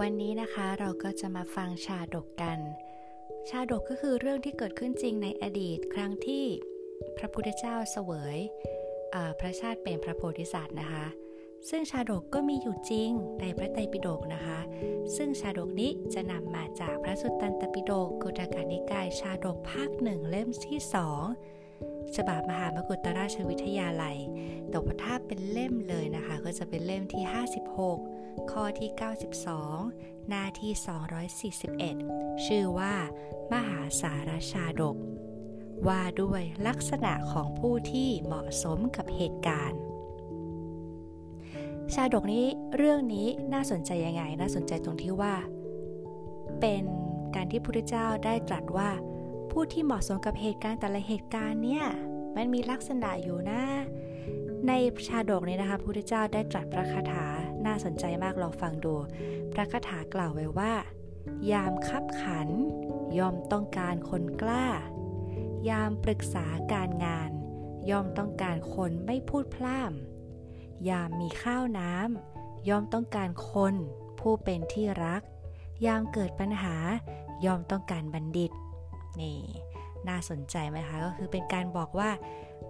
วันนี้นะคะเราก็จะมาฟังชาดกกัน ชาดกก็คือเรื่องที่เกิดขึ้นจริงในอดีตครั้งที่พระพุทธเจ้าเสวยพระชาติเป็นพระโพธิสัตว์นะคะ ซึ่งชาดกก็มีอยู่จริงในพระไตรปิฎกนะคะ ซึ่งชาดกนี้จะนำมาจากพระสุตตันตปิฎกกุตกานิกายชาดกภาคหนึ่งเล่มที่สองฉบับมหามกุฏราชวิทยาลัยแต่ว่าถ้าเป็นเล่มเลยนะคะ ก็จะเป็นเล่มที่ 56 ข้อที่ 92 หน้าที่ 241 ชื่อว่า มหาสารชาดก ว่าด้วยลักษณะของผู้ที่เหมาะสมกับเหตุการณ์ ชาดกนี้เรื่องนี้น่าสนใจยังไง น่าสนใจตรงที่ว่า เป็นการที่พระพุทธเจ้าได้ตรัสว่า ผู้ที่เหมาะสมกับเหตุการณ์แต่ละเหตุการณ์เนี่ยมันมีลักษณะอยู่นะในชาดกนี้นะคะพระพุทธเจ้าได้ตรัสพระคาถา น่าสนใจมากลองฟังดู พระคาถากล่าวไว้ว่า ยามคับขัน ย่อมต้องการคนกล้า ยามปรึกษาการงาน ย่อมต้องการคนไม่พูดพล่ำยามมีข้าวน้ำย่อมต้องการคน ผู้เป็นที่รัก ยามเกิดปัญหา ย่อมต้องการบัณฑิต นี่น่าสนใจไหมคะ ก็คือเป็นการบอกว่า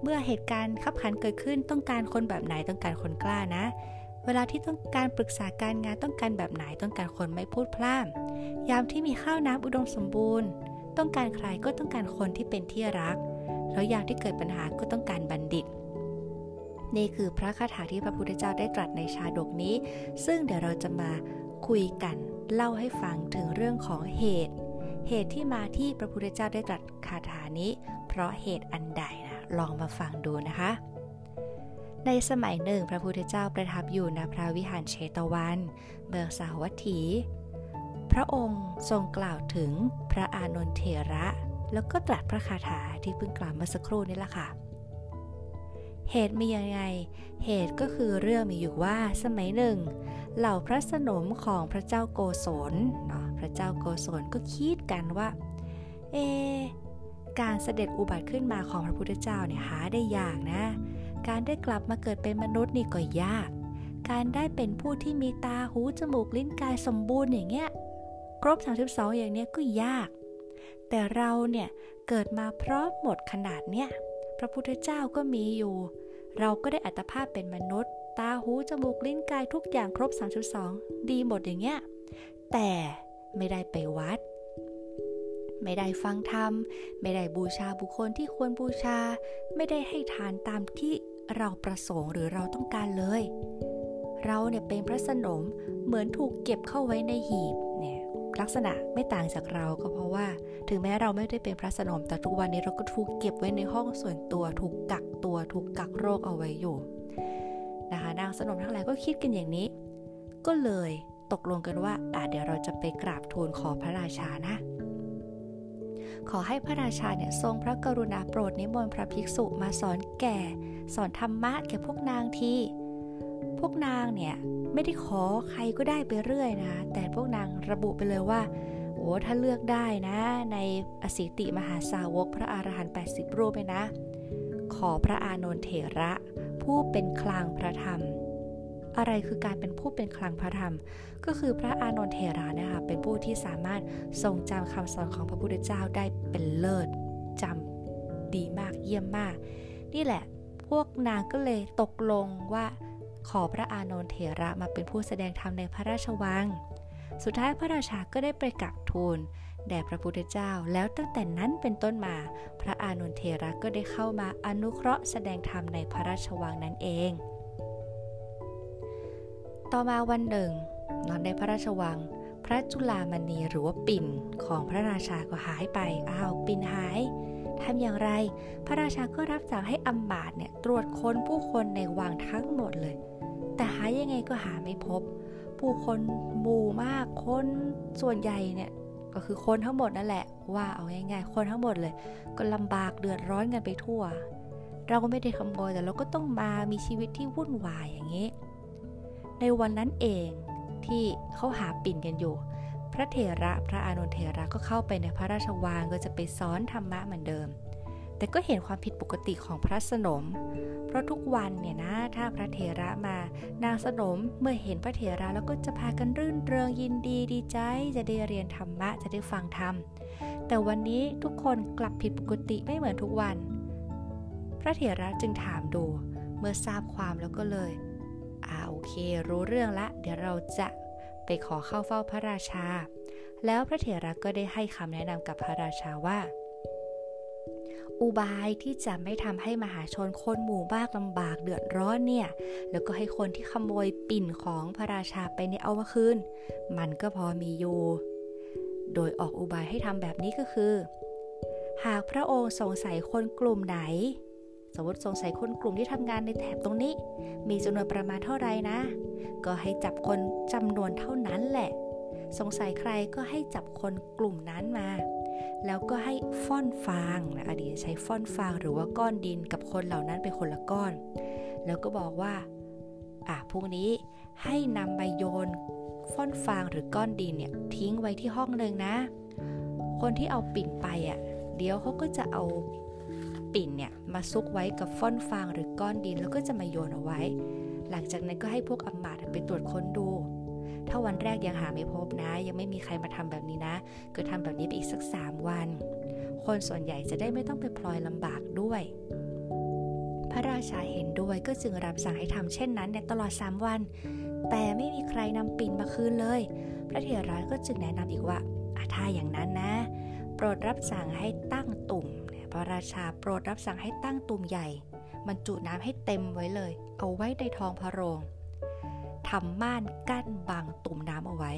เมื่อเหตุการณ์ขับขันเกิดขึ้นต้องการคนแบบไหนต้องการคนกล้านะ เวลาที่ต้องการปรึกษาการงานต้องการแบบไหนต้องการคนไม่พูดพล่ำยามที่มีข้าวน้ำอุดมสมบูรณ์ ต้องการใครก็ต้องการคนที่เป็นที่รัก แล้วยามที่เกิดปัญหาก็ต้องการบัณฑิต นี่คือพระคาถาที่พระพุทธเจ้าได้ตรัสในชาดกนี้ ซึ่งเดี๋ยวเราจะมาคุยกัน เล่าให้ฟังถึงเรื่องของเหตุ เหตุที่มาที่พระพุทธเจ้าได้ตรัสคาถานี้ เพราะเหตุอันใดนะลองมาฟังดูนะคะ ในสมัยหนึ่งพระพุทธเจ้าประทับอยู่ณพระวิหารเชตวัน เมืองสาวัตถี พระองค์ทรงกล่าวถึงพระอานนทเถระ แล้วก็ตรัสพระคาถาที่เพิ่งกล่าวเมื่อสักครู่นี้แหละค่ะ เหตุมียังไง เหตุก็คือเรื่องมีอยู่ว่าสมัยหนึ่ง เหล่าพระสนมของพระเจ้าโกศลเนาะพระเจ้าโกศลก็คิดกันว่า เอ การเสด็จอุบัติขึ้นมาของพระพุทธเจ้าเนี่ยหาได้ยากนะ การได้กลับมาเกิดเป็นมนุษย์นี่ก็ยาก การได้เป็นผู้ที่มีตาหูจมูกลิ้นกายสมบูรณ์อย่างเงี้ยครบ 32 อย่างเนี้ยก็ยาก แต่เราเนี่ยเกิดมาพร้อมหมดขนาดเนี้ยพระพุทธเจ้าก็มีอยู่ เราก็ได้อัตภาพเป็นมนุษย์ ตาหูจมูกลิ้นกายทุกอย่างครบ 32 ดีหมดอย่างเงี้ยแต่ไม่ได้ไปวัด ไม่ได้ฟังธรรม ไม่ได้บูชาบุคคลที่ควรบูชา ไม่ได้ให้ทานตามที่เราประสงค์หรือเราต้องการเลย เราเนี่ยเป็นพระสนมเหมือนถูกเก็บเข้าไว้ในหีบเนี่ยลักษณะไม่ต่างจากเราก็เพราะว่า ถึงแม้เราไม่ได้เป็นพระสนมแต่ทุกวันนี้เราก็ถูกเก็บไว้ในห้องส่วนตัว ถูกกักตัว ถูกกักโรคเอาไว้อยู่นะคะนางสนมทั้งหลายก็คิดกันอย่างนี้ ก็เลยตกลงกันว่าอ่าเดี๋ยวเราจะไปกราบทูลขอพระราชานะ ขอให้พระราชาเนี่ยทรงพระกรุณาโปรดนิมนต์พระภิกษุมาสอนแก่ สอนธรรมะแก่พวกนางทีพวกนางเนี่ยไม่ได้ขอใครก็ได้ไปเรื่อยนะแต่พวกนางระบุไปเลยว่าโอ้ถ้าเลือกได้นะ ในอสิติมหาสาวกพระอรหันต์80 รูปไปนะ ขอพระอานนทเถระ ผู้เป็นคลังพระธรรม อะไรคือการเป็นผู้เป็นคลังพระธรรม ก็คือพระอานนทเทระนะคะเป็นผู้ที่สามารถทรงจำคำสอนของพระพุทธเจ้าได้เป็นเลิศจำดีมากเยี่ยมมาก นี่แหละพวกนางก็เลยตกลงว่าขอพระอานนทเถระมาเป็นผู้แสดงธรรมในพระราชวัง สุดท้ายพระราชาก็ได้ไปกลับทูลแด่พระพุทธเจ้า แล้วตั้งแต่นั้นเป็นต้นมา พระอานนทเถระก็ได้เข้ามาอนุเคราะห์แสดงธรรมในพระราชวังนั้นเอง ต่อมาวันหนึ่ง นอนในพระราชวัง พระจุลามณีหรือว่าปิ่นของพระราชาก็หายไป อ้าว ปิ่นหายทำอย่างไร พระราชาก็รับสั่งให้อัมบาดเนี่ยตรวจค้นผู้คนในวังทั้งหมดเลย แต่หายังไงก็หาไม่พบ ผู้คนมูมาก คนส่วนใหญ่เนี่ยก็คือคนทั้งหมดนั่นแหละ ว่าเอาง่ายๆ คนทั้งหมดเลย ก็ลำบากเดือดร้อนกันไปทั่ว เราก็ไม่ได้ขโมยแต่เราก็ต้องมามีชีวิตที่วุ่นวายอย่างนี้ ในวันนั้นเองที่เขาหาปิ่นกันอยู่ พระเถระพระอานนทเถระก็เข้าไปในพระราชวังก็จะไปสอนธรรมะเหมือนเดิม แต่ก็เห็นความผิดปกติของพระสนม เพราะทุกวันเนี่ยนะถ้าพระเถระมานางสนมเมื่อเห็นพระเถระแล้วก็จะพากันรื่นเริงยินดีดีใจ จะได้เรียนธรรมะจะได้ฟังธรรมแต่วันนี้ทุกคนกลับผิดปกติไม่เหมือนทุกวัน พระเถระจึงถามดูเมื่อทราบความแล้วก็เลย อ่าโอเค รู้เรื่องละ เดี๋ยวเราจะไปขอเข้าเฝ้าพระราชา แล้วพระเถระก็ได้ให้คำแนะนำกับพระราชาว่า อุบายที่จะไม่ทำให้มหาชนคนหมู่มากลำบากเดือดร้อนเนี่ย แล้วก็ให้คนที่ขโมยปิ่นของพระราชาไปในเอามาคืน มันก็พอมีอยู่ โดยออกอุบายให้ทำแบบนี้ก็คือ หากพระองค์สงสัยคนกลุ่มไหน สมมติสงสัยคนกลุ่มที่ทำงานในแถบตรงนี้ มีจำนวนประมาณเท่าไรนะ ก็ให้จับคนจำนวนเท่านั้นแหละ สงสัยใครก็ให้จับคนกลุ่มนั้นมา แล้วก็ให้ฟ่อนฟางนะอดีตใช้ฟ่อนฟางหรือว่าก้อนดินกับคนเหล่านั้นเป็นคนละก้อน แล้วก็บอกว่าอะพรุ่งนี้ให้นำใบโยนฟ่อนฟางหรือก้อนดินเนี่ยทิ้งไว้ที่ห้องหนึ่งนะ คนที่เอาปิ่นไปอะเดี๋ยวเขาก็จะเอา ปิ่นเนี่ยมาซุกไว้กับฟ่อนฟางหรือก้อนดินแล้วก็จะมาโยนเอาไว้ หลังจากนั้นก็ให้พวกอำมาตย์ไปตรวจค้นดู ถ้าวันแรกยังหาไม่พบนะ ยังไม่มีใครมาทำแบบนี้นะ ก็ทำแบบนี้ไปอีกสักสามวัน คนส่วนใหญ่จะได้ไม่ต้องไปพลอยลำบากด้วย พระราชาเห็นด้วยก็จึงรับสั่งให้ทำเช่นนั้นในตลอดสามวัน แต่ไม่มีใครนำปิ่นมาคืนเลย พระเถระก็จึงแนะนำอีกว่าถ้าอย่างนั้นนะ โปรดรับสั่งให้ตั้งตุ่ม พระราชาโปรดรับสั่งให้ตั้งตุ่มใหญ่มันจุน้ำให้เต็มไว้เลย เอาไว้ในท้องพระโรงทำม่านกั้นบังตุ่มน้ำเอาไว้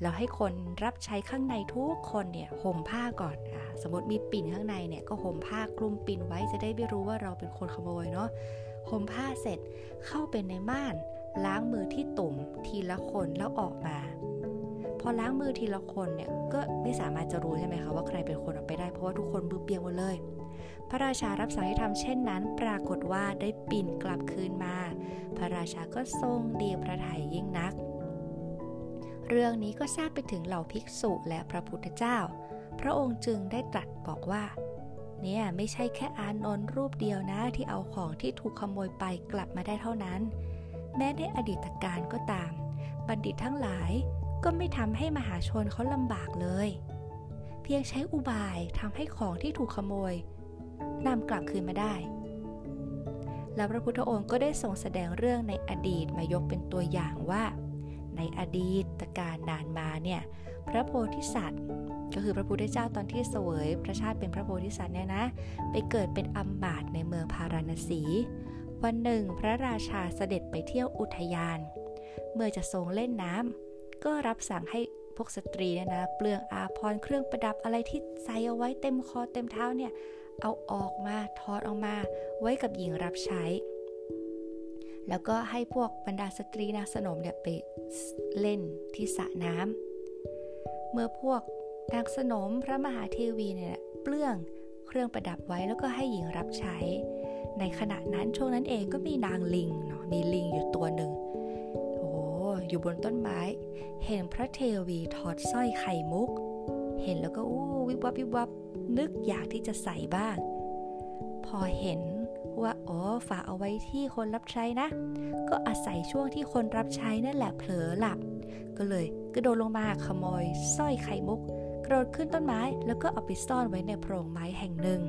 แล้วให้คนรับใช้ข้างในทุกคนเนี่ยห่มผ้าก่อนอสมมติมีปิ่นข้างในเนี่ยก็ห่มผ้าคลุมปิ่นไว้จะได้ไม่รู้ว่าเราเป็นคนขโมยเนาะห่มผ้าเสร็จเข้าไปในม่านล้างมือที่ตุ่มทีละคนแล้วออกมา พอล้างมือทีละคนเนี่ยก็ไม่สามารถจะรู้ใช่ไหมคะว่าใครเป็นคนออกไปได้เพราะว่าทุกคนมือเปียกหมดเลย พระราชารับสั่งให้ทำเช่นนั้น ปรากฏว่าได้ปิ่นกลับคืนมา พระราชาก็ทรงดีพระทัยยิ่งนัก เรื่องนี้ก็ทราบไปถึงเหล่าภิกษุและพระพุทธเจ้า พระองค์จึงได้ตรัสบอกว่าเนี่ยไม่ใช่แค่อานนท์รูปเดียวนะที่เอาของที่ถูกขโมยไปกลับมาได้เท่านั้น แม้ในอดีตการก็ตาม บัณฑิตทั้งหลาย ก็ไม่ทำให้มหาชนเขาลำบากเลย เพียงใช้อุบายทำให้ของที่ถูกขโมยนำกลับคืนมาได้ แล้วพระพุทธองค์ก็ได้ทรงแสดงเรื่องในอดีตมายกเป็นตัวอย่างว่า ในอดีตการนานมาเนี่ยพระโพธิสัตว์ ก็คือพระพุทธเจ้าตอนที่เสวยพระชาติเป็นพระโพธิสัตว์เนี่ยนะ ไปเกิดเป็นอัมบาตในเมืองพาราณสี วันหนึ่งพระราชาเสด็จไปเที่ยวอุทยาน เมื่อจะทรงเล่นน้ำ ก็รับสั่งให้พวกสตรีเนี่ยนะเปลื้องอาภรณ์เครื่องประดับอะไรที่ใส่เอาไว้เต็มคอเต็มเท้าเนี่ยเอาออกมาถอดออกมาไว้กับหญิงรับใช้ แล้วก็ให้พวกบรรดาสตรีนางสนมเนี่ยไปเล่นที่สระน้ำเมื่อพวกนางสนมพระมหาเทวีเนี่ยเปลื้องเครื่องประดับไว้แล้วก็ให้หญิงรับใช้ ในขณะนั้นช่วงนั้นเองก็มีนางลิงเนาะมีลิงอยู่ตัวหนึ่ง อยู่บนต้นไม้ เห็นพระเทวีถอดสร้อยไข่มุก เห็นแล้วก็อู้วิบวับวิบวับนึกอยากที่จะใส่บ้าง พอเห็นว่าอ๋อฝากเอาไว้ที่คนรับใช้นะ ก็อาศัยช่วงที่คนรับใช้นั่นแหละเผลอหลับ ก็เลยกระโดดลงมาขโมยสร้อยไข่มุก กระโดดขึ้นต้นไม้ แล้วก็เอาไปซ่อนไว้ในโพรงไม้แห่งหนึ่ง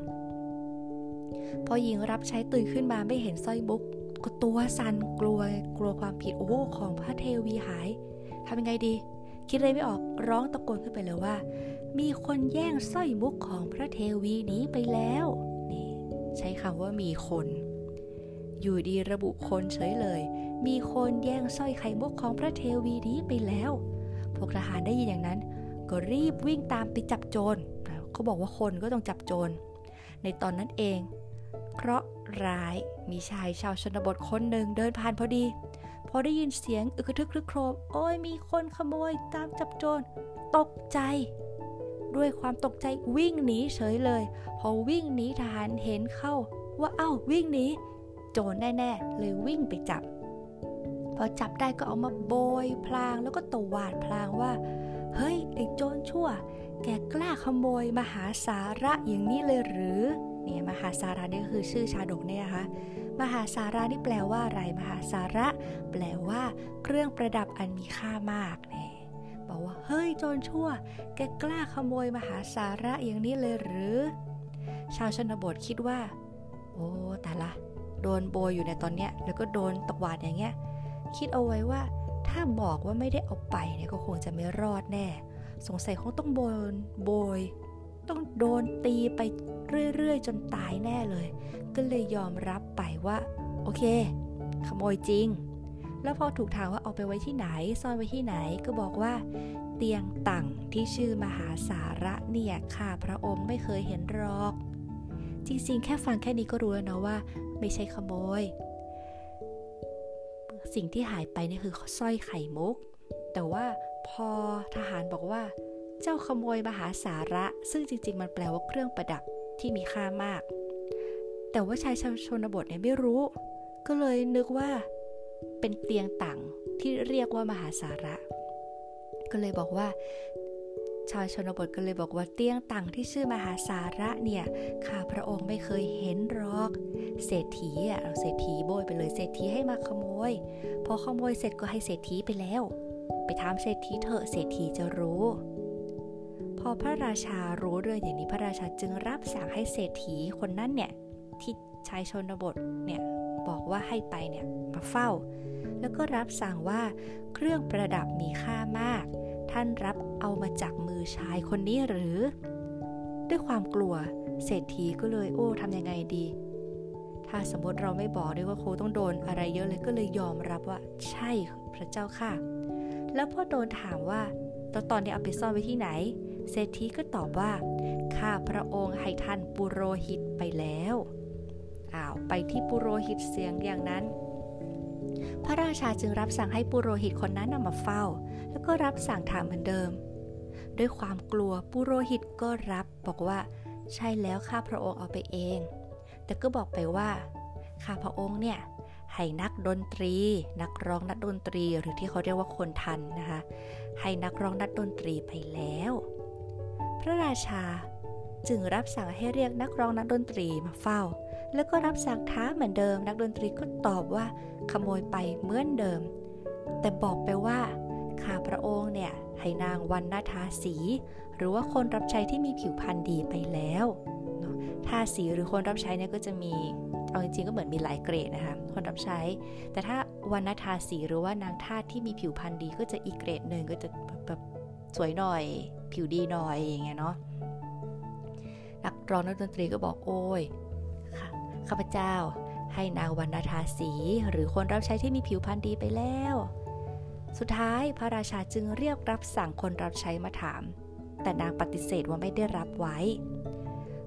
พอหญิงรับใช้ตื่นขึ้นมาไม่เห็นสร้อยมุก ก็ตัวสั่นกลัวกลัวความผิดโอ้ของพระเทวีหายทำยังไงดี คิดเลยไม่ออกร้องตะโกนขึ้นไปเลยว่า มีคนแย่งสร้อยมุกของพระเทวีนี้ไปแล้วนี่ใช้คำว่ามีคน อยู่ดีระบุคนเฉยเลย มีคนแย่งสร้อยไข่มุกของพระเทวีนี้ไปแล้ว พวกทหารได้ยินอย่างนั้น ก็รีบวิ่งตามไปจับโจรเขาบอกว่าคนก็ต้องจับโจรในตอนนั้นเอง เคราะ ร้าย มีชายชาวชนบทคนหนึ่งเดินผ่านพอดี พอได้ยินเสียงอึกทึกครึกโครม โอ้ยมีคนขโมยตามจับโจร ตกใจ ด้วยความตกใจวิ่งหนีเฉยเลย พอวิ่งหนีทหารเห็นเข้า ว่าเอ้าวิ่งหนีโจรแน่ๆเลยวิ่งไปจับ พอจับได้ก็เอามาโบยพลางแล้วก็ตวาดพลางว่า เฮ้ยไอ้โจรชั่ว แกกล้าขโมยมหาสาระอย่างนี้เลยหรือ เนี่ยมหาสาระนี่ก็คือชื่อชาดกเนี่ยนะคะมหาสาระนี่แปลว่าอะไรมหาสาระ แปลว่า เครื่องประดับอันมีค่ามากเนี่ยบอกว่าเฮ้ยโจรชั่ว แกกล้าขโมยมหาสาระอย่างนี้เลยหรือ ชาวชนบทคิดว่า โอ้แต่ละ โดนโบยอยู่ในตอนเนี้ยแล้วก็โดนตะวาดอย่างเงี้ยคิดเอาไว้ว่า ถ้าบอกว่าไม่ได้เอาไปเนี่ยก็คงจะไม่รอดแน่ สงสัยคงต้องโบนโบย ต้องโดนตีไปเรื่อยๆ จนตายแน่เลย ก็เลยยอมรับไปว่า โอเค ขโมยจริง แล้วพอถูกถามว่าเอาไปไว้ที่ไหน ซ่อนไว้ที่ไหนก็บอกว่า เตียงต่งที่ชื่อมหาสาระเนี่ยข้าพระองค์ไม่เคยเห็นหรอก จริงๆ แค่ฟังแค่นี้ก็รู้แล้วนะว่า ไม่ใช่ขโมย สิ่งที่หายไปนี่คือสร้อยไข่มุก แต่ว่าพอทหารบอกว่า เจ้าขโมยมหาสาระ ซึ่งจริง ๆ มันแปลว่าเครื่องประดับที่มีค่ามาก แต่ว่าชายชาวชนบทเนี่ยไม่รู้ ก็เลยนึกว่าเป็นเตียงต่างที่เรียกว่ามหาสาระ ก็เลยบอกว่า ชาวชนบทก็เลยบอกว่าเตียงต่างที่ชื่อมหาสาระเนี่ยข้าพระองค์ไม่เคยเห็นหรอก เศรษฐีอะเศรษฐีโบยไปเลยเศรษฐีให้มาขโมย พอขโมยเสร็จก็ให้เศรษฐีไปแล้ว ไปถามเศรษฐีเถอะเศรษฐีจะรู้ พอพระราชารู้เรื่องอย่างนี้พระราชาจึงรับสั่งให้เศรษฐีคนนั้นเนี่ยที่ชายชนบทเนี่ยบอกว่าให้ไปเนี่ยมาเฝ้า แล้วก็รับสั่งว่าเครื่องประดับมีค่ามาก ท่านรับเอามาจากมือชายคนนี้หรือ ด้วยความกลัวเศรษฐีก็เลยโอ้ทำยังไงดี ถ้าสมมติเราไม่บอกด้วยว่าครูต้องโดนอะไรเยอะเลยก็เลยยอมรับว่าใช่พระเจ้าค่ะ แล้วพอโดนถามว่าตอนตอนนี้เอาไปซ่อนไว้ที่ไหน เศรษฐีก็ตอบว่า ข้าพระองค์ให้ท่านปุโรหิตไปแล้ว อ้าว ไปที่ปุโรหิตเสียงอย่างนั้น พระราชาจึงรับสั่งให้ปุโรหิตคนนั้นนำมาเฝ้า แล้วก็รับสั่งถามเหมือนเดิม ด้วยความกลัวปุโรหิตก็รับบอกว่า ใช่แล้วข้าพระองค์เอาไปเอง แต่ก็บอกไปว่า ข้าพระองค์เนี่ยให้นักดนตรี นักร้องนักดนตรีหรือที่เขาเรียกว่าคนทันนะคะให้นักร้องนักดนตรีไปแล้ว พระราชา จึงรับสั่งให้เรียกนักร้องนักดนตรีมาเฝ้า แล้วก็รับสั่งท้าเหมือนเดิม นักดนตรีก็ตอบว่าขโมยไปเหมือนเดิม แต่บอกไปว่าข้าพระองค์เนี่ยให้นางวันนาทาสี หรือว่าคนรับใช้ที่มีผิวพรรณดีไปแล้วทาสีหรือคนรับใช้เนี่ยก็จะมีเอาจริงๆก็เหมือนมีหลายเกรดนะคะคนรับใช้ แต่ถ้าวันนาทาสีหรือว่านางทาสที่มีผิวพรรณดีก็จะอีกเกรดหนึ่งก็จะแบบ สวยหน่อย ผิวดีหน่อยอย่างเงี้ยเนาะนักร้องนักดนตรีก็บอกโอ้ยข้าพเจ้าให้นางวรรณทาสีหรือคนรับใช้ที่มีผิวพรรณดีไปแล้ว สุดท้ายพระราชาจึงเรียกรับสั่งคนรับใช้มาถาม แต่นางปฏิเสธว่าไม่ได้รับไว้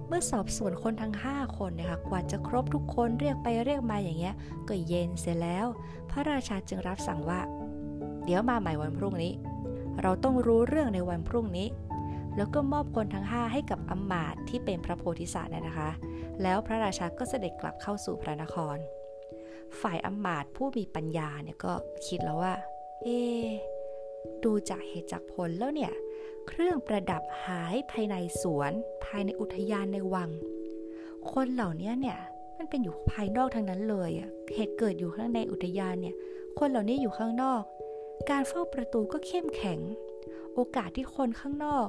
เมื่อสอบสวนคนทั้ง 5 คนนะคะกว่าจะครบทุกคนเรียกไปเรียกมาอย่างเงี้ย ก็เย็นเสร็จแล้ว พระราชาจึงรับสั่งว่า เดี๋ยวมาใหม่วันพรุ่งนี้ เราต้องรู้เรื่องในวันพรุ่งนี้ แล้วก็มอบคนทั้งห้าให้กับอมมาตที่เป็นพระโพธิสัตว์นะคะ แล้วพระราชาก็เสด็จกลับเข้าสู่พระนคร ฝ่ายอมมาตผู้มีปัญญาเนี่ยก็คิดแล้วว่า เอ ดูจากเหตุจากผลแล้วเนี่ย เครื่องประดับหายภายในสวน ภายในอุทยานในวัง คนเหล่านี้เนี่ยมันเป็นอยู่ภายนอกทั้งนั้นเลยเหตุเกิดอยู่ข้างในอุทยานเนี่ย คนเหล่านี้อยู่ข้างนอก การเฝ้าประตูก็เข้มแข็ง โอกาสที่คนข้างนอก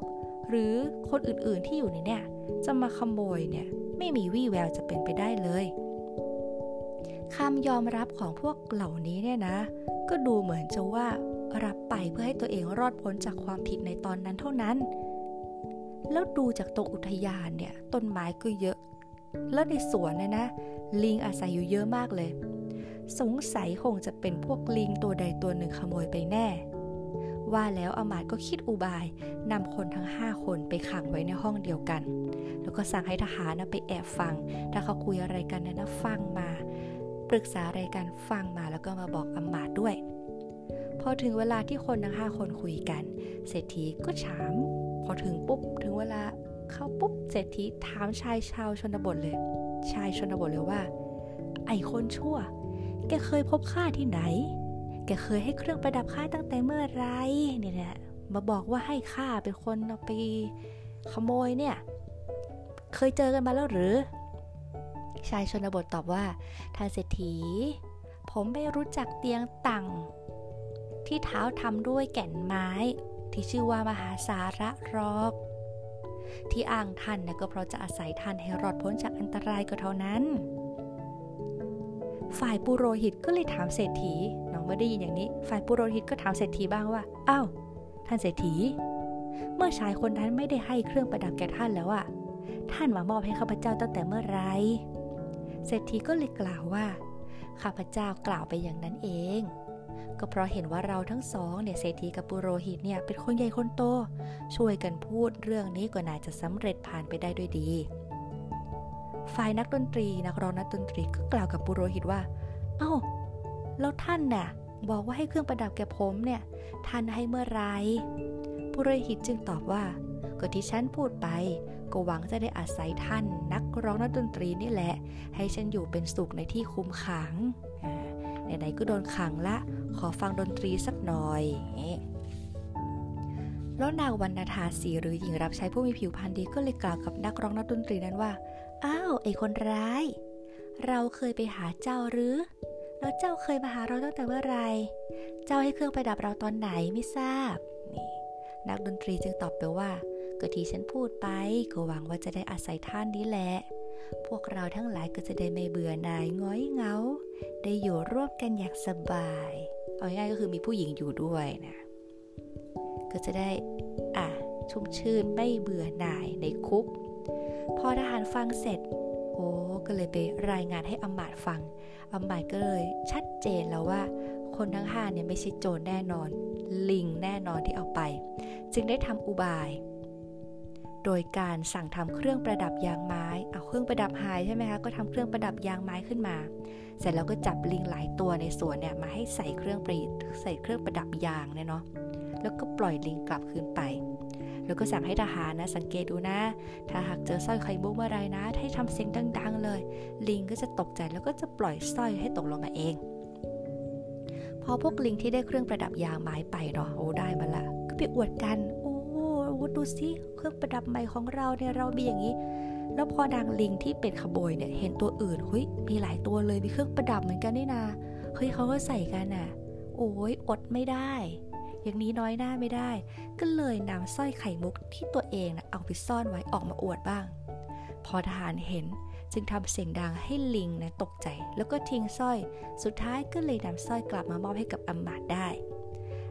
หรือคนอื่นๆที่อยู่ในเนี่ย จะมาขโมยเนี่ย ไม่มีวี่แววจะเป็นไปได้เลยคำยอมรับของพวกเหล่านี้เนี่ยนะ ก็ดูเหมือนจะว่ารับไปเพื่อให้ตัวเองรอดพ้นจากความผิดในตอนนั้นเท่านั้น แล้วดูจากตรงอุทยานเนี่ย ต้นไม้ก็เยอะ แล้วในสวนเนี่ยนะ ลิงอาศัยอยู่เยอะมากเลย สงสัยคงจะเป็นพวกลิงตัวใดตัวหนึ่งขโมยไปแน่ ว่าแล้วอามาตก็คิดอุบายนำคนทั้งห้าคนไปขังไว้ในห้องเดียวกัน แล้วก็สั่งให้ทหารนะไปแอบฟัง ถ้าเขาคุยอะไรกันนะนะฟังมา ปรึกษาอะไรกันฟังมาแล้วก็มาบอกอามาตด้วย พอถึงเวลาที่คนทั้งห้าคนคุยกัน เศรษฐีก็ถาม พอถึงปุ๊บถึงเวลาเข้าปุ๊บเศรษฐีถามชายชาวชนบทเลย ชายชนบทเลยว่า ไอคนชั่ว แกเคยพบข้าที่ไหน แกเคยให้เครื่องประดับข้าตั้งแต่เมื่อไรเนี่ยมาบอกว่าให้ข้าเป็นคนเอาไปขโมยเนี่ย เคยเจอกันมาแล้วหรือ ชายชนบทตอบว่าท่านเศรษฐี ผมไม่รู้จักเตียงตังที่เท้าทำด้วยแก่นไม้ ที่ชื่อว่ามหาสาระรอก ที่อ้างท่านเนี่ยก็เพราะจะอาศัยท่านให้รอดพ้นจากอันตรายก็เท่านั้น ฝ่ายปุโรหิตก็เลยถามเศรษฐี น้องไม่ได้ยินอย่างนี้ ฝ่ายปุโรหิตก็ถามเศรษฐีบ้างว่า อ้าว ท่านเศรษฐี เมื่อชายคนนั้นไม่ได้ให้เครื่องประดับแก่ท่านแล้วอะท่านมามอบให้ข้าพเจ้าตั้งแต่เมื่อไร เศรษฐีก็เลยกล่าวว่า ข้าพเจ้ากล่าวไปอย่างนั้นเอง ก็เพราะเห็นว่าเราทั้งสองเนี่ยเศรษฐีกับปุโรหิตเนี่ยเป็นคนใหญ่คนโต ช่วยกันพูดเรื่องนี้ก็น่าจะสำเร็จผ่านไปได้ด้วยดี ฝ่ายนักดนตรี นักร้องนักดนตรีก็กล่าวกับปุโรหิตว่า เอา้า แล้วท่านน่ะ บอกว่าให้เครื่องประดับแก่ผมเนี่ย ท่านให้เมื่อไรปุโรหิตจึงตอบว่า ก็ที่ฉันพูดไป ก็หวังจะได้อาศัยท่าน นักร้องนักดนตรีนี่แหละ ให้ฉันอยู่เป็นสุขในที่คุมขังไหนๆก็โดนขังละ ขอฟังดนตรีสักหน่อยแล้วนางวรรณธาสีหรือหญิงรับใช้ผู้มีผิวพรรณดีก็เลยกล่าวกับนักร้องนักดนตรีนั้นว่า อ้าว ไอคนร้าย เราเคยไปหาเจ้าหรือ แล้วเจ้าเคยมาหาเราตั้งแต่เมื่อไรเจ้าให้เครื่องประดับเราตอนไหนไม่ทราบ นี่ นักดนตรีจึงตอบไปว่าก็ที่ฉันพูดไป ก็หวังว่าจะได้อาศัยท่านนี้แหละ พวกเราทั้งหลายก็จะได้ไม่เบื่อหน่ายง้อยเงา ได้อยู่ร่วมกันอย่างสบาย เอาง่ายก็คือมีผู้หญิงอยู่ด้วยนะ ก็จะได้ อะ ชุ่มชื่นไม่เบื่อหน่ายในคุก พอทหารฟังเสร็จ โอ้ก็เลยไปรายงานให้อำมาตย์ฟังอำมาตย์ก็เลยชัดเจนแล้วว่า คนทั้งห้าเนี่ยไม่ใช่โจรแน่นอน ลิงแน่นอนที่เอาไป จึงได้ทำอุบาย โดยการสั่งทำเครื่องประดับยางไม้ เอาเครื่องประดับหายใช่ไหมคะ ก็ทำเครื่องประดับยางไม้ขึ้นมา เสร็จแล้วก็จับลิงหลายตัวในสวนเนี่ยมาให้ใส่เครื่องประดิใส่เครื่องประดับยางเนี่ยเนาะ แล้วก็ปล่อยลิงกลับคืนไป แล้วก็สั่งให้ทหารนะสังเกตดูนะ ถ้าหากเจอสร้อยไข่มุกเมื่อไรนะ ให้ทำเสียงดัง ๆ เลย ลิงก็จะตกใจแล้วก็จะปล่อยสร้อยให้ตกลงมาเอง พอพวกลิงที่ได้เครื่องประดับยางไม้ไปเนาะโอ้ได้มาละ ก็ไปอวดกันวุธดูสิเครื่องประดับใหม่ของเราเนี่ยเรามีอย่างนี้แล้วพอนางลิงที่เป็นขโมยเนี่ยเห็นตัวอื่นเฮ้ยมีหลายตัวเลยมีเครื่องประดับเหมือนกันนี่นาเฮ้ยเขาก็ใส่กันอะ โอ้ยอดไม่ได้ อย่างนี้น้อยหน้าไม่ได้ ก็เลยนำสร้อยไข่มุกที่ตัวเองนะเอาไปซ่อนไว้ออกมาอวดบ้าง พอทหารเห็นจึงทำเสียงดังให้ลิงนะตกใจ แล้วก็ทิ้งสร้อย สุดท้ายก็เลยนำสร้อยกลับมามอบให้กับอัมมาดได้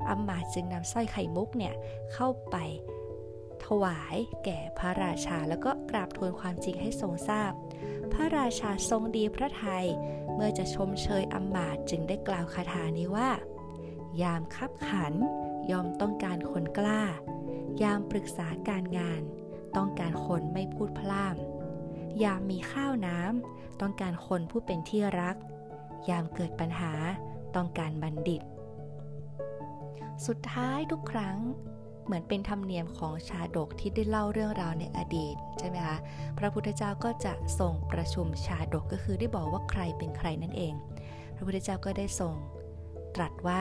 อัมมาดจึงนำสร้อยไข่มุกเนี่ยเข้าไปถวายแก่พระราชาแล้วก็กราบทูลความจริงให้ทรงทราบ พระราชาทรงดีพระทยัยเมื่อจะชมเชยอำมาตจึงได้กล่าวคาถานี้ว่า ยามคับขัน ยอมต้องการคนกล้า ยามปรึกษาการงาน ต้องการคนไม่พูดพล่ำยามมีข้าวน้ำต้องการคนผู้เป็นที่รัก ยามเกิดปัญหาต้องการบัณฑิต สุดท้ายทุกครั้งเหมือนเป็นธรรมเนียมของชาดกที่ได้เล่าเรื่องราวในอดีตใช่ไหมคะพระพุทธเจ้าก็จะส่งประชุมชาดกก็คือได้บอกว่าใครเป็นใครนั่นเอง พระพุทธเจ้าก็ได้ส่งตรัสว่า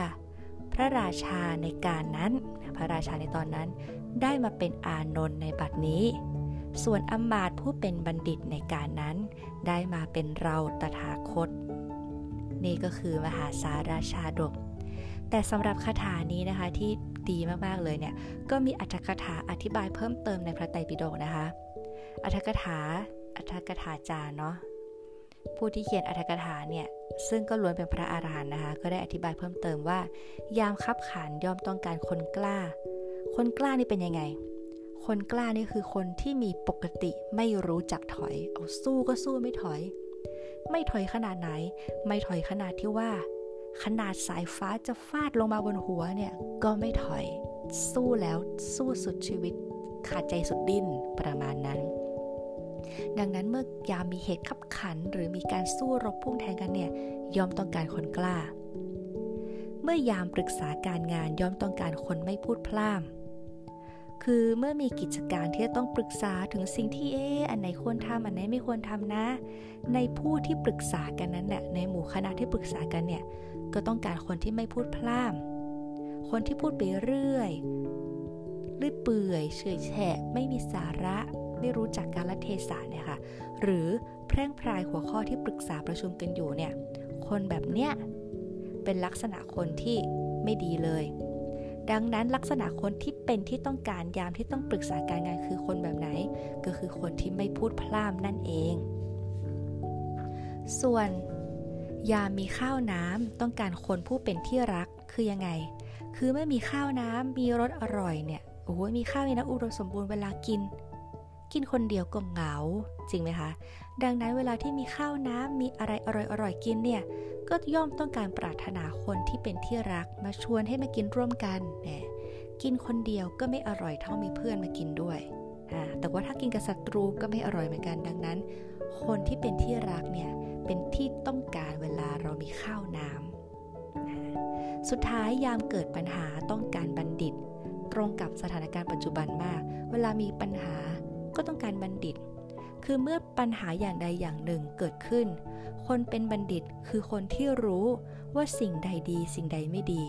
พระราชาในการนั้น พระราชาในตอนนั้นได้มาเป็นอานนท์ในบัดนี้ ส่วนอมาตผู้เป็นบัณฑิตในการนั้น ได้มาเป็นเราตถาคต นี่ก็คือมหาสาราชาดก แต่สำหรับคาถานี้นะคะที่ดีมากๆเลยเนี่ย ก็มีอัตถกถาอธิบายเพิ่มเติมในพระไตรปิฎกนะคะ อัตถกถาอัตถกถาจารย์เนาะ ผู้ที่เขียนอัตถกถาเนี่ยซึ่งก็ล้วนเป็นพระอาหารหันต์นะคะก็ได้อธิบายเพิ่มเติมว่า ยามคับขันย่อมต้องการคนกล้า คนกล้านี่เป็นยังไง คนกล้านี่คือคนที่มีปกติไม่รู้จักถอย เอาสู้ก็สู้ไม่ถอย ไม่ถอยขนาดไหน ไม่ถอยขนาดที่ว่า ขนาดสายฟ้าจะฟาดลงมาบนหัวเนี่ยก็ไม่ถอย สู้แล้วสู้สุดชีวิต ขาดใจสุดดิ้นประมาณนั้น ดังนั้นเมื่อยามมีเหตุขับขัน หรือมีการสู้รบพุ่งแทงกันเนี่ยยอมต้องการคนกล้า เมื่อยามปรึกษาการงานย่อมต้องการคนไม่พูดพล่ามคือเมื่อมีกิจการที่จะต้องปรึกษาถึงสิ่งที่เอ๊อันไหนควรทำอันไหนไม่ควรทำนะ ในผู้ที่ปรึกษากันนั้นเนี่ยในหมู่คณะที่ปรึกษากันเนี่ยก็ต้องการคนที่ไม่พูดพล่ามคนที่พูดไปเรื่อยเลื่อยเปื่อยเฉยแฉะไม่มีสาระ ไม่รู้จักการละเทศะเนี่ยค่ะหรือแพร่งพรายหัวข้อที่ปรึกษาประชุมกันอยู่เนี่ยคนแบบเนี้ยเป็นลักษณะคนที่ไม่ดีเลย ดังนั้นลักษณะคนที่เป็นที่ต้องการยามที่ต้องปรึกษาการงานคือคนแบบไหน ก็คือคนที่ไม่พูดพล่ามนั่นเอง ส่วนยามมีข้าวน้ำต้องการคนผู้เป็นที่รักคือยังไง คือเมื่อมีข้าวน้ำมีรสอร่อยเนี่ยโอ้ยมีข้าวมีน้ำอุดมสมบูรณ์เวลากิน กินคนเดียวก็เหงา จริงไหมคะ ดังนั้นเวลาที่มีข้าวน้ำมีอะไรอร่อยๆกินเนี่ย ก็ย่อมต้องการปรารถนาคนที่เป็นที่รักมาชวนให้มากินร่วมกันเนี่ยกินคนเดียวก็ไม่อร่อยเท่ามีเพื่อนมากินด้วย แต่ว่าถ้ากินกับศัตรูก็ไม่อร่อยเหมือนกัน ดังนั้น คนที่เป็นที่รักเนี่ย เป็นที่ต้องการเวลาเรามีข้าวน้ำ สุดท้ายยามเกิดปัญหาต้องการบัณฑิต ตรงกับสถานการณ์ปัจจุบันมาก เวลามีปัญหา ก็ต้องการบัณฑิต คือเมื่อปัญหาอย่างใดอย่างหนึ่งเกิดขึ้น คนเป็นบัณฑิตคือคนที่รู้ว่าสิ่งใดดีสิ่งใดไม่ดี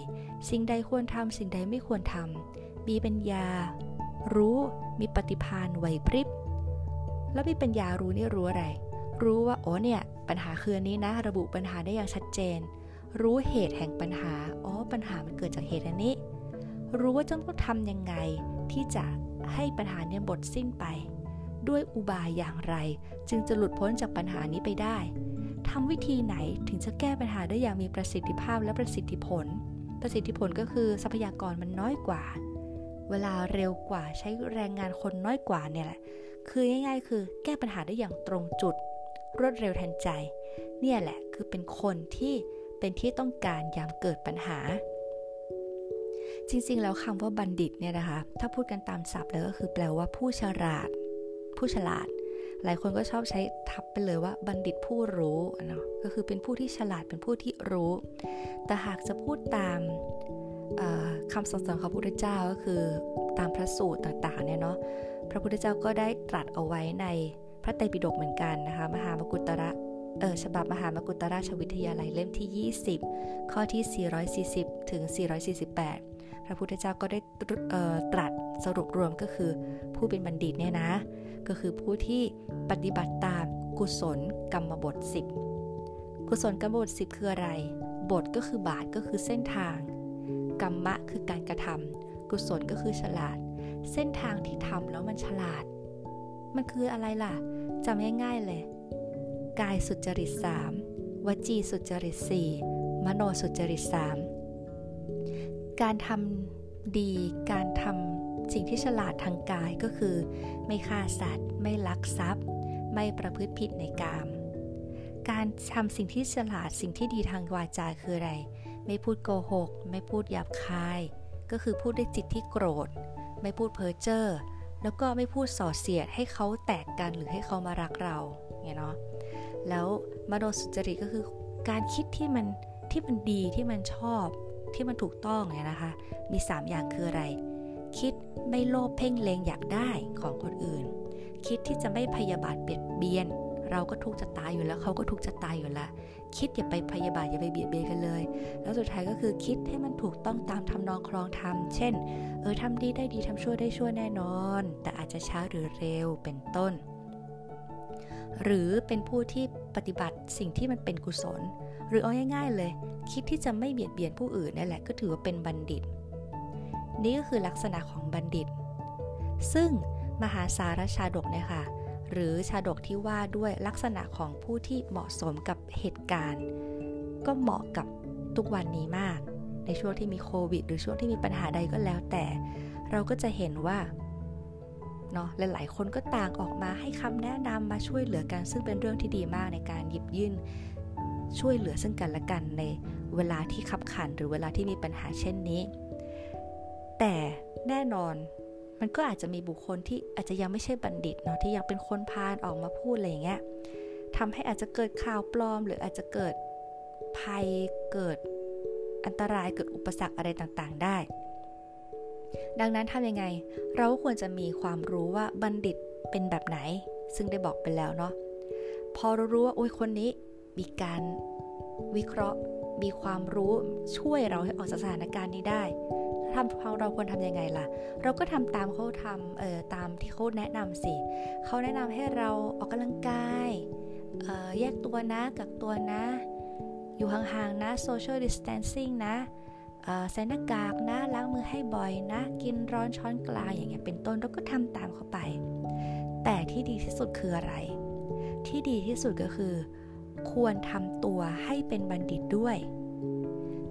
สิ่งใดควรทำสิ่งใดไม่ควรทำมีปัญญา รู้มีปฏิภาณไหวพริบ แล้วมีปัญญารู้นี่รู้อะไร รู้ว่าโอ้เนี่ยปัญหาคืออันนี้นะ ระบุปัญหาได้อย่างชัดเจน รู้เหตุแห่งปัญหาอ๋อปัญหามันเกิดจากเหตุอันนี้ รู้ว่าจะต้องทำยังไงที่จะให้ปัญหาเนี่ยบทสิ้นไป ด้วยอุบายอย่างไร จึงจะหลุดพ้นจากปัญหานี้ไปได้ทำวิธีไหนถึงจะแก้ปัญหาได้อย่างมีประสิทธิภาพและประสิทธิผล ประสิทธิผลก็คือทรัพยากรมันน้อยกว่า เวลาเร็วกว่าใช้แรงงานคนน้อยกว่าเนี่ยแหละ คือง่ายๆ คือแก้ปัญหาได้อย่างตรงจุด รวดเร็วทันใจ เนี่ยแหละคือเป็นคนที่เป็นที่ต้องการยามเกิดปัญหา จริงๆ แล้วคำว่าบัณฑิตเนี่ยนะคะ ถ้าพูดกันตามศัพท์แล้วก็คือแปลว่าผู้ฉลาด ผู้ฉลาด หลายคนก็ชอบใช้ทับไปเลยว่าบัณฑิตผู้รู้เนาะก็คือเป็นผู้ที่ฉลาดเป็นผู้ที่รู้ แต่หากจะพูดตามคำสอนของพระพุทธเจ้าก็คือตามพระสูตรต่างๆเนี่ยเนาะพระพุทธเจ้าก็ได้ตรัสเอาไว้ในพระไตรปิฎกเหมือนกันนะคะมหามกุตระเออฉบับมหามกุตราชวิทยาลัยเล่มที่ 20 ข้อที่ 440 ถึง 448 พระพุทธเจ้าก็ได้ตรัสสรุปรวมก็คือผู้เป็นบัณฑิตเนี่ยนะ ก็คือผู้ที่ปฏิบัติตามกุศลกรรมบท 10 กุศลกรรมบท 10 คืออะไร บทก็คือบาทก็คือเส้นทาง กรรมะคือการกระทำกุศลก็คือฉลาด เส้นทางที่ทำแล้วมันฉลาด มันคืออะไรล่ะจำง่ายๆเลย กายสุจริต 3 วจีสุจริต 4 มโนสุจริต 3 การทำดี การทำ สิ่งที่ฉลาดทางกายก็คือ ไม่ฆ่าสัตว์ ไม่ลักทรัพย์ ไม่ประพฤติผิดในกาม การทำสิ่งที่ฉลาดสิ่งที่ดีทางวาจาคืออะไร ไม่พูดโกหก ไม่พูดหยาบคาย ก็คือพูดด้วยจิตที่โกรธ ไม่พูดเพ้อเจ้อแล้วก็ไม่พูดส่อเสียดให้เขาแตกกันหรือให้เขามารักเราเนาะแล้วมโนสุจริตก็คือการคิดที่มันที่มันดีที่มันชอบที่มันถูกต้องเนี่ยนะคะ มี 3 อย่างคืออะไร คิดไม่โลภเพ่งเลงอยากได้ของคนอื่น คิดที่จะไม่พยาบาทเบียดเบียน เราก็ทุกจะตายอยู่แล้วเขาก็ทุกจะตายอยู่แล้วคิดอย่าไปพยาบาทอย่าไปเบียดเบียนกันเลย แล้วสุดท้ายก็คือคิดให้มันถูกต้องตามทำนองครองธรรมเช่น เออทำดีได้ดีทำชั่วได้ชั่วแน่นอน แต่อาจจะช้าหรือเร็วเป็นต้น หรือเป็นผู้ที่ปฏิบัติสิ่งที่มันเป็นกุศล หรือเอาง่ายๆเลย คิดที่จะไม่เบียดเบียนผู้อื่นนั่นแหละก็ถือว่าเป็นบัณฑิต นี่ก็คือลักษณะของบัณฑิต ซึ่งมหาสารชาดกเนี่ยค่ะ หรือชาดกที่ว่าด้วยลักษณะของผู้ที่เหมาะสมกับเหตุการณ์ ก็เหมาะกับทุกวันนี้มาก ในช่วงที่มีโควิด หรือช่วงที่มีปัญหาใดก็แล้วแต่ เราก็จะเห็นว่าเนาะหลายๆ คนก็ต่างออกมาให้คำแนะนำมาช่วยเหลือกัน ซึ่งเป็นเรื่องที่ดีมากในการหยิบยื่นช่วยเหลือซึ่งกันและกันในเวลาที่ขับขันหรือเวลาที่มีปัญหาเช่นนี้ แต่แน่นอนมันก็อาจจะมีบุคคลที่อาจจะยังไม่ใช่บัณฑิตเนาะที่ยังเป็นคนพาลออกมาพูดอะไรอย่างเงี้ยทำให้อาจจะเกิดข่าวปลอม หรืออาจจะเกิดภัยเกิดอันตรายเกิดอุปสรรคอะไรต่างๆได้ ดังนั้นทำยังไง เราควรจะมีความรู้ว่าบัณฑิตเป็นแบบไหน ซึ่งได้บอกไปแล้วเนาะพอเรารู้ว่าโอ้ยคนนี้มีการวิเคราะห์ มีความรู้ช่วยเราให้ออกจากสถานการณ์นี้ได้ ทำเราควรทำยังไงล่ะ เราก็ทำตามเขาทำเออตามที่เขาแนะนำสิเขาแนะนำให้เราออกกำลังกายแยกตัวนะกักตัวนะ อยู่ห่างๆนะ social distancing นะใส่หน้ากากนะล้างมือให้บ่อยนะ กินร้อนช้อนกลางอย่างเงี้ยเป็นต้นเราก็ทำตามเขาไป แต่ที่ดีที่สุดคืออะไร ที่ดีที่สุดก็คือ ควรทำตัวให้เป็นบัณฑิตด้วย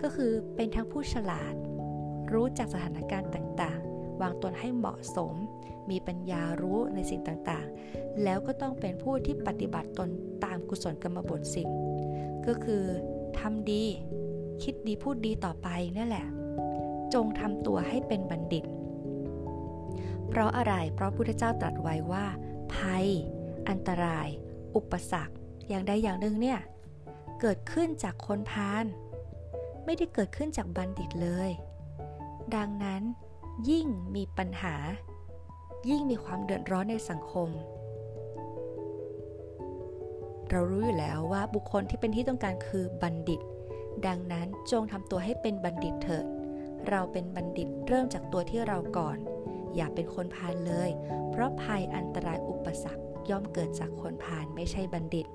ก็คือเป็นทั้งผู้ฉลาด รู้จักสถานการณ์ต่างๆ วางตนให้เหมาะสม มีปัญญารู้ในสิ่งต่างๆ แล้วก็ต้องเป็นผู้ที่ปฏิบัติตนตามกุศลกรรมบทสิ่ง ก็คือทำดี คิดดีพูดดีต่อไปนี่แหละ จงทำตัวให้เป็นบัณฑิต เพราะอะไร เพราะพุทธเจ้าตรัสไว้ว่า ภัย อันตราย อุปสรรค อย่างใดอย่างหนึ่งเนี่ย เกิดขึ้นจากคนพาลไม่ได้เกิดขึ้นจากบัณฑิตเลย ดังนั้น ยิ่งมีปัญหา ยิ่งมีความเดือดร้อนในสังคม เรารู้อยู่แล้วว่าบุคคลที่เป็นที่ต้องการคือบัณฑิต ดังนั้นจงทำตัวให้เป็นบัณฑิตเถิด เราเป็นบัณฑิตเริ่มจากตัวที่เราก่อน อย่าเป็นคนพาลเลย เพราะภัยอันตรายอุปสรรคย่อมเกิดจากคนพาลไม่ใช่บัณฑิต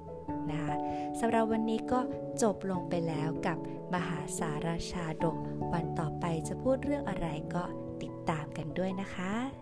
นะคะสำหรับวันนี้ก็จบลงไปแล้วกับมหาสารชาดก วันต่อไปจะพูดเรื่องอะไรก็ติดตามกันด้วยนะคะ